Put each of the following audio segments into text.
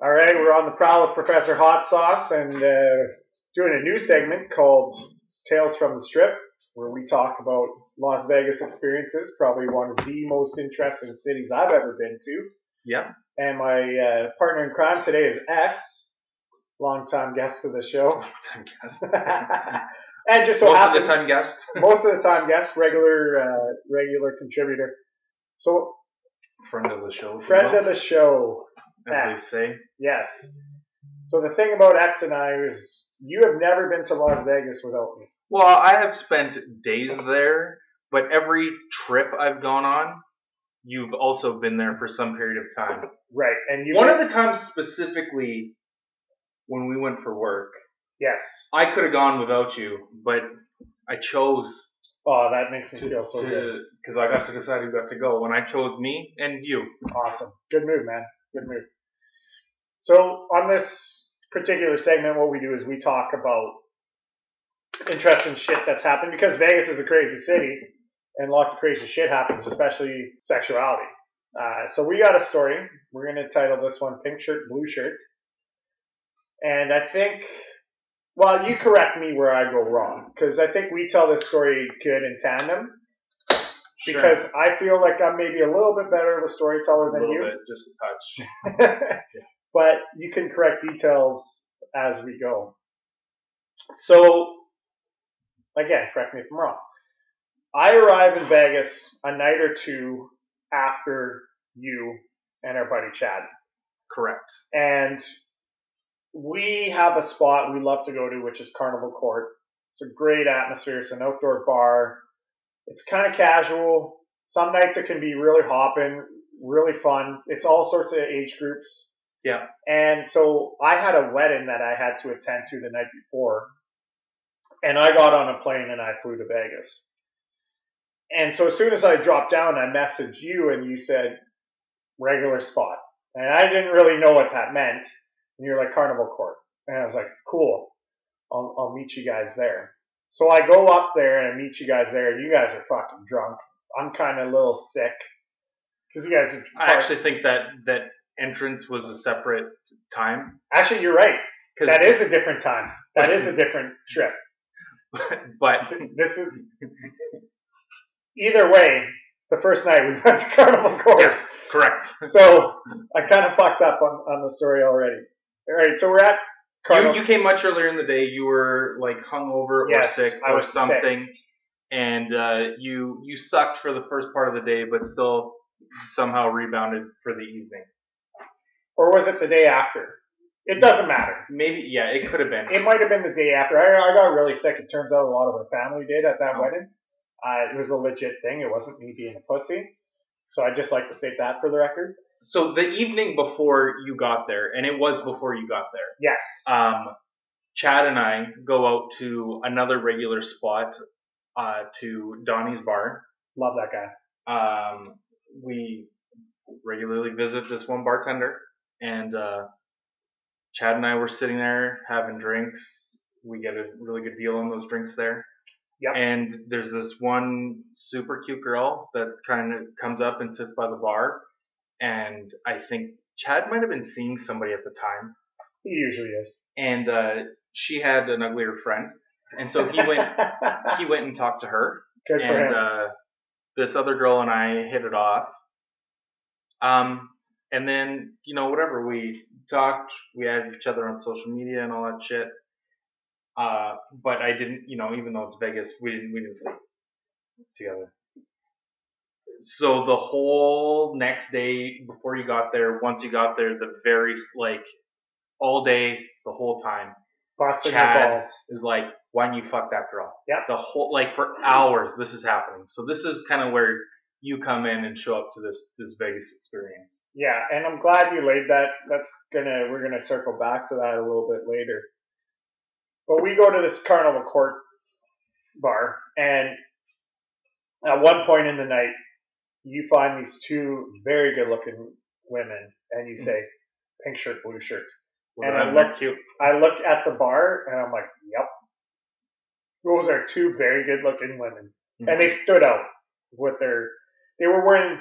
All right, we're on the prowl with Professor Hot Sauce and uh, doing a new segment called Tales from the Strip, where we talk about Las Vegas experiences, probably one of the most interesting cities I've ever been to. Yeah. And my uh, partner in crime today is X, longtime guest of the show. Time guest. and just so Most happens, of the time guest. most of the time guest, regular, uh, regular contributor. So, Friend of the show. friend of the show, as they say. Yes. So the thing about X and I is you have never been to Las Vegas without me. Well, I have spent days there, but every trip I've gone on, you've also been there for some period of time. Right. And you One of the times specifically when we went for work, Yes. I could have gone without you, but I chose Oh, that makes me feel so good. because I got to decide who got to go, and I chose me and you. Awesome. Good move, man. Good move. So on this particular segment, what we do is we talk about interesting shit that's happened because Vegas is a crazy city and lots of crazy shit happens, especially sexuality. Uh, so we got a story. We're going to title this one "Pink Shirt, Blue Shirt," and I think, well, you correct me where I go wrong because I think we tell this story good in tandem because I feel like I'm maybe a little bit better of a storyteller a than little you. bit, just a touch. but you can correct details as we go. So, again, correct me if I'm wrong. I arrive in Vegas a night or two after you and our buddy Chad. Correct. And we have a spot we love to go to, which is Carnival Court. It's a great atmosphere. It's an outdoor bar. It's kind of casual. Some nights it can be really hopping, really fun. It's all sorts of age groups. Yeah. And so I had a wedding that I had to attend to the night before. And I got on a plane and I flew to Vegas. And so as soon as I dropped down, I messaged you and you said regular spot. And I didn't really know what that meant. And you're like Carnival Court. And I was like, cool. I'll, I'll meet you guys there. So I go up there and I meet you guys there and you guys are fucking drunk. I'm kind of a little sick. Cause you guys I actually think that that entrance was a separate time. actually, you're right. That is a different time. That is a different trip. but This is either way. The first night we went to Carnival Court, yes, correct. so I kind of fucked up on, on the story already. All right, so we're at You, Carnival. you came much earlier in the day. You were like hungover or Yes, sick or was sick. something, and uh, you you sucked for the first part of the day, but still somehow rebounded for the evening. Or was it the day after? It doesn't matter. Maybe yeah, it could have been. It might have been the day after. I, I got really sick. It turns out a lot of our family did at that Oh. wedding. Uh, it was a legit thing. It wasn't me being a pussy. So I just like to state that for the record. So the evening before you got there, and it was before you got there. Yes. um, Chad and I go out to another regular spot, uh, to Donnie's Bar. Love that guy. Um, we regularly visit this one bartender, and uh, Chad and I were sitting there having drinks. We get a really good deal on those drinks there. Yep. And there's this one super cute girl that kind of comes up and sits by the bar, and I think Chad might have been seeing somebody at the time He usually is. and uh, she had an uglier friend, and so he went he went and talked to her, Good for and him. uh, this other girl and I hit it off. Um, and then you know whatever we talked, we added each other on social media and all that shit. Uh, but I didn't, you know, even though it's Vegas, we didn't we didn't sleep together. So the whole next day before you got there, once you got there, the very like all day, the whole time Busting Chad. balls. is like, why don't you fuck that girl? Yeah. The whole like for hours this is happening. So this is kind of where you come in and show up to this this Vegas experience. Yeah, and I'm glad you laid that. That's gonna we're gonna circle back to that a little bit later. But we go to this Carnival Court bar, and at one point in the night, you find these two very good-looking women, and you mm-hmm. say, "Pink shirt, blue shirt." Well, And I look- cute. I look at the bar, and I'm like, "Yep, those are two very good-looking women." and mm-hmm. they stood out with their they were wearing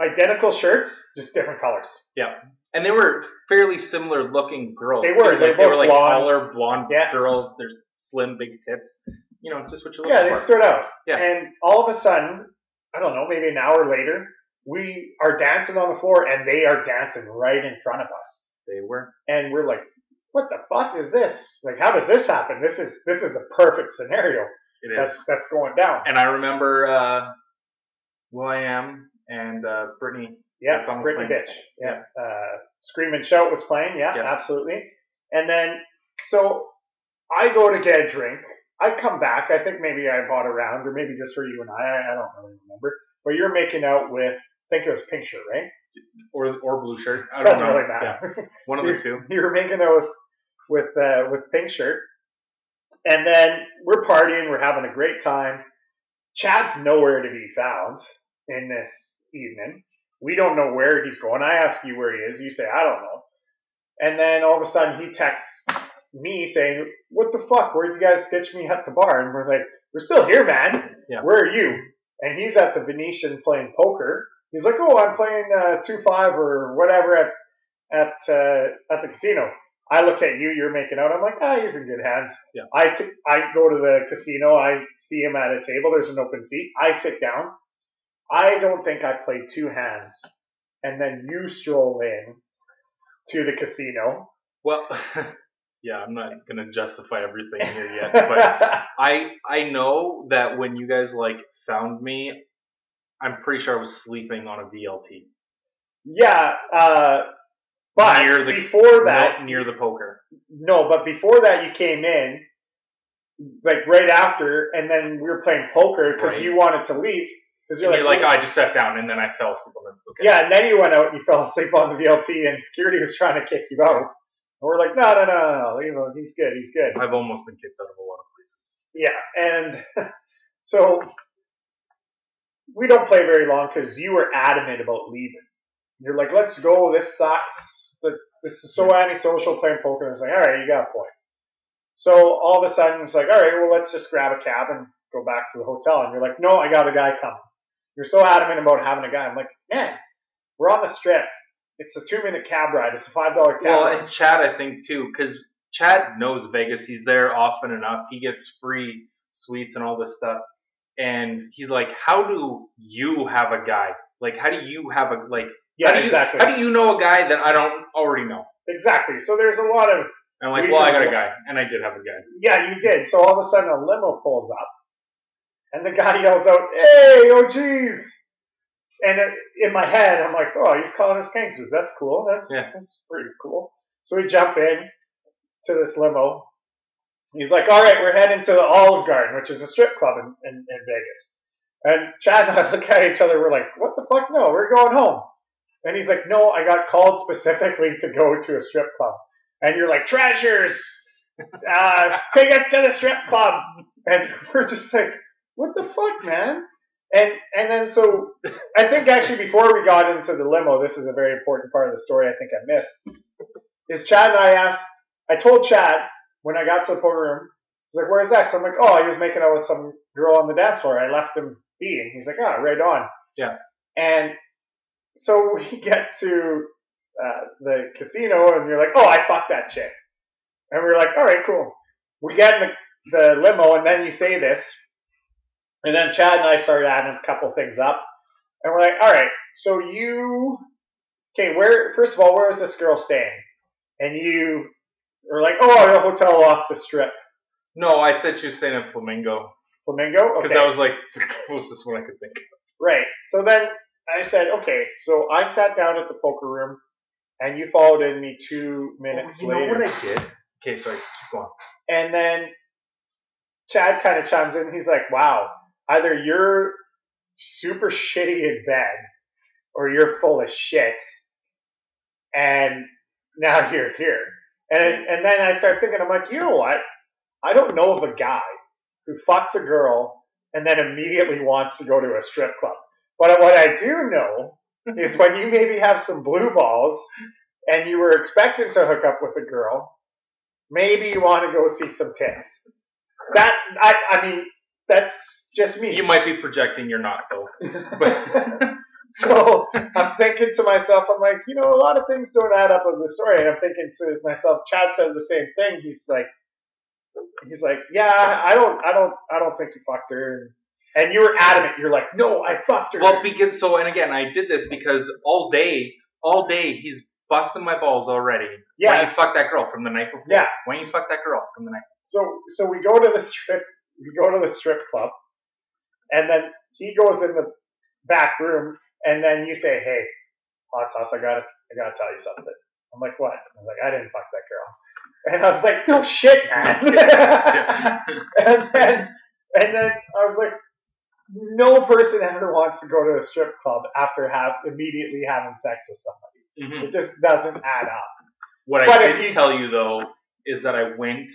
identical shirts just different colors Yeah. and they were fairly similar looking girls. They were, they Like, were they were like blonde. taller blonde Yeah. girls. There's slim, big tits. You know, just what you're looking Yeah, they for. stood out. Yeah. And all of a sudden, I don't know, maybe an hour later, we are dancing on the floor and they are dancing right in front of us. They were. And we're like, what the fuck is this? Like, how does this happen? This is this is a perfect scenario It is. that's that's going down. And I remember uh, Will I Am and uh, Brittany. Yeah, That song was Britney playing. Bitch. Yeah. Uh, Scream and Shout was playing. Yeah, Yes. absolutely. And then, so I go to get a drink. I come back. I think maybe I bought a round, or maybe just for you and I. I, don't really remember. But you're making out with, I think it was Pink Shirt, right? Or, or blue shirt. I don't Doesn't know. really Yeah, matter. one of the two. you were making out with with uh, with Pink Shirt, and then we're partying. We're having a great time. Chad's nowhere to be found in this evening. We don't know where he's going. I ask you where he is. You say I don't know. And then all of a sudden he texts me saying, "What the fuck? Where you guys ditch me at the bar?" And we're like, "We're still here, man. Yeah. Where are you?" And he's at the Venetian playing poker. He's like, "Oh, I'm playing uh, two five or whatever at at uh, at the casino." I look at you, you're making out. I'm like, ah, he's in good hands. Yeah. I, t- I go to the casino. I see him at a table. There's an open seat. I sit down. I don't think I played two hands. And then you stroll in to the casino. Well, yeah, I'm not gonna justify everything here yet, but I I know that when you guys like found me, I'm pretty sure I was sleeping on a VLT yeah, uh, but Near the- before that, near the poker. no, but before that, you came in, like right after, and then we were playing poker because Right. you wanted to leave. Because You're you're like, like, oh, I just sat down and then I fell asleep on the okay. Yeah, and then you went out and you fell asleep on the VLT, and security was trying to kick you out. And we're like, no, no, no, no, leave him. He's good. He's good. I've almost been kicked out of a lot of places. Yeah, and so we don't play very long because you were adamant about leaving. You're like, let's go. This sucks. But this is so antisocial playing poker. And it's like, all right, you got a point. So all of a sudden, it's like, all right, well, let's just grab a cab and go back to the hotel. And you're like, no, I got a guy coming. You're so adamant about having a guy. I'm like, man, we're on the strip. It's a two minute cab ride. It's a five dollar cab Well, ride. and Chad, I think too, because Chad knows Vegas. He's there often enough. He gets free suites and all this stuff. And he's like, how do you have a guy? Like, how do you have a like? Yeah, how you, exactly. How do you know a guy that I don't already know? exactly. So there's a lot of And I'm like, well, I got a guy, and I did have a guy. Yeah, you did. So all of a sudden, a limo pulls up, and the guy yells out, "Hey, oh geez!" And it, in my head, I'm like, "Oh, he's calling us gangsters. That's cool. That's Yeah. that's pretty cool." So we jump in to this limo. He's like, "All right, we're heading to the Olive Garden, which is a strip club in, in, in Vegas." And Chad and I look at each other. We're like, "What the fuck? No, we're going home." And he's like, "No, I got called specifically to go to a strip club." And you're like, "Treasures." uh, take us to the strip club. And we're just like, what the fuck, man? And and then so I think actually before we got into the limo, this is a very important part of the story I think I missed. Is Chad and I asked I told Chad when I got to the poker room, he's like, Where's X? I'm like, Oh, he was making out with some girl on the dance floor. I left him be and he's like, Oh, right on. Yeah. And so we get to uh, the casino and you're like, Oh, I fucked that chick. And we are like, all right, cool. We get in the, the limo, and then you say this. And then Chad and I started adding a couple things up. And we're like, all right, so you, okay, where, first of all, where is this girl staying? And you were like, oh, a hotel off the strip. No, I said she was staying in Flamingo Flamingo? because Okay. that was like the closest one I could think. of. Right. So then I said, okay, so I sat down at the poker room, and you followed in me two minutes Oh, you later. know what I did? Okay, sorry, keep going. And then Chad kind of chimes in. He's like, wow, either you're super shitty in bed or you're full of shit. And now you're here. And, and then I start thinking, I'm like, you know what? I don't know of a guy who fucks a girl and then immediately wants to go to a strip club. But what I do know is when you maybe have some blue balls and you were expecting to hook up with a girl, maybe you want to go see some tits. That I I mean that's just me. You might be projecting. You're not though. But So I'm thinking to myself, I'm like, you know, a lot of things don't add up in the story. And I'm thinking to myself, Chad said the same thing. He's like, he's like, yeah, I don't, I don't, I don't think you fucked her. And you were adamant. You're like, no, I fucked her. Well, because so, and again, I did this because all day, all day, he's busting my balls already. yeah, When you fuck that girl from the night before. Yeah. When you fuck that girl from the night. So so we go to the strip we go to the strip club and then he goes in the back room and then you say, Hey, hot sauce, I gotta I gotta tell you something. I'm like, What? I was like, I didn't fuck that girl. And I was like, No shit, man And then and then I was like, no person ever wants to go to a strip club after have immediately having sex with somebody. Mhm. It just doesn't add up. What But I did you- tell you though is that I went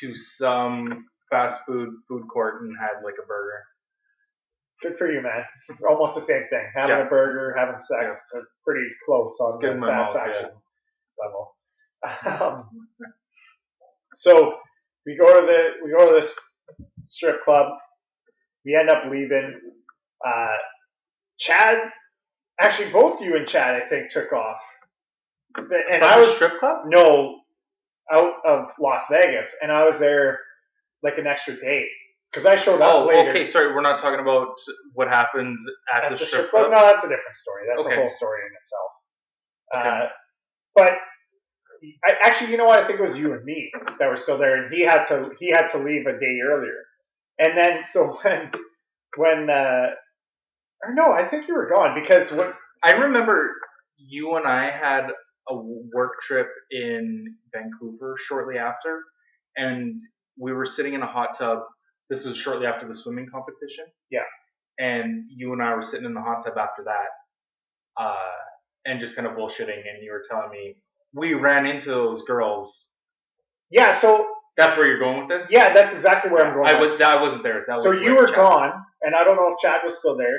to some fast food food court and had like a burger. Good for you, man. It's almost the same thing. Having Yeah. a burger, having sex, are pretty close on the satisfaction level. Um, so we go to the we go to this strip club. We end up leaving. Uh, Chad, actually, both you and Chad, I think, took off. And I From the was strip club. no out of Las Vegas, and I was there like an extra day because I showed up Oh, later. okay. Sorry, we're not talking about what happens at, at the, the strip strip club. club. No, that's a different story. That's Okay. a whole story in itself. Okay. Uh, but I, actually, you know what? I think it was you and me that were still there, and he had to he had to leave a day earlier. And then so when when uh, or no, I think you were gone because when I remember you and I had a work trip in Vancouver shortly after, and we were sitting in a hot tub. This was shortly after the swimming competition. Yeah. And you and I were sitting in the hot tub after that, uh, and just kind of bullshitting. And you were telling me we ran into those girls. yeah, so That's where you're going with this. yeah, that's exactly where I'm going. I was. I wasn't there. That So was you were Chad. gone, and I don't know if Chad was still there.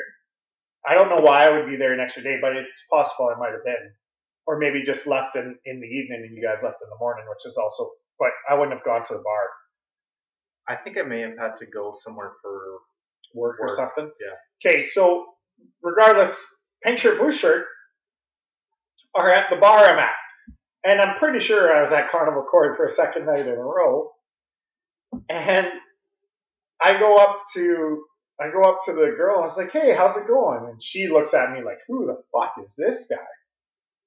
I don't know why I would be there an extra day, but it's possible I might have been, or maybe just left in in the evening and you guys left in the morning, which is also. But I wouldn't have gone to the bar, I think I may have had to go somewhere for. work, or something. yeah. Okay, so regardless, pink shirt, blue shirt are at the bar I'm at, and I'm pretty sure I was at Carnival Court for a second night in a row, and I go up to I go up to the girl. I was like, "Hey, how's it going?" And she looks at me like, "Who the fuck is this guy?"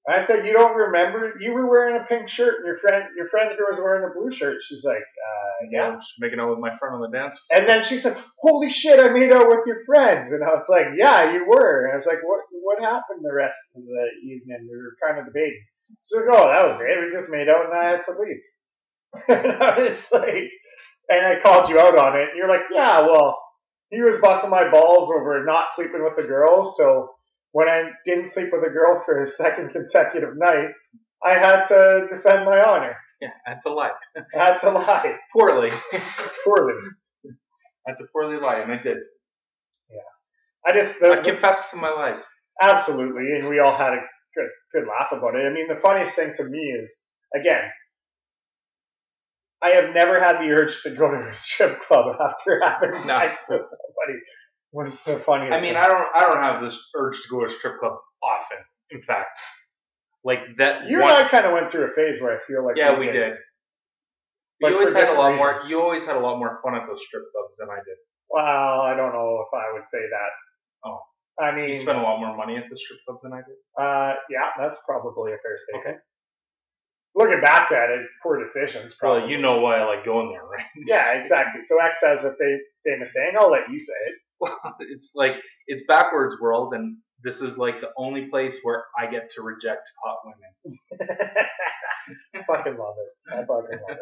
And I said, "You don't remember? You were wearing a pink shirt, and your friend your friend here was wearing a blue shirt." She's like, uh, "Yeah." I'm just making out with my friend on the dance floor. And then she said, "Holy shit, I made out with your friend." And I was like, "Yeah, you were." And I was like, "What? What happened the rest of the evening?" We were kind of debating. She's like, "Oh, that was it. We just made out, and I had to leave." and I was like, and I called you out on it. And you're like, "Yeah, well, he was busting my balls over not sleeping with the girl, so." When I didn't sleep with a girl for a second consecutive night, I had to defend my honor. Yeah, I had to lie I had to lie poorly. poorly. I had to poorly lie, and I did. Yeah. I just the, I confessed to my lies. Absolutely, and we all had a good good laugh about it. I mean, the funniest thing to me is again, I have never had the urge to go to a strip club after having sex with somebody. Was the funniest. I mean, thing. I don't, I don't have this urge to go to a strip club often. In fact, like that. you one, and I kind of went through a phase where I feel like yeah, we did. But you always had a lot more. You always had a lot more fun at those strip clubs than I did. Well, I don't know if I would say that. Oh. I mean, You spent a lot more money at the strip clubs than I did. uh, yeah, that's probably a fair statement. Looking back at it, poor decisions. Probably. Well, you know why I like going there, right? Yeah, exactly. So X has a fa- famous saying. I'll let you say it. it's like it's backwards world, and this is like the only place where I get to reject hot women. I fucking love it. I fucking love it.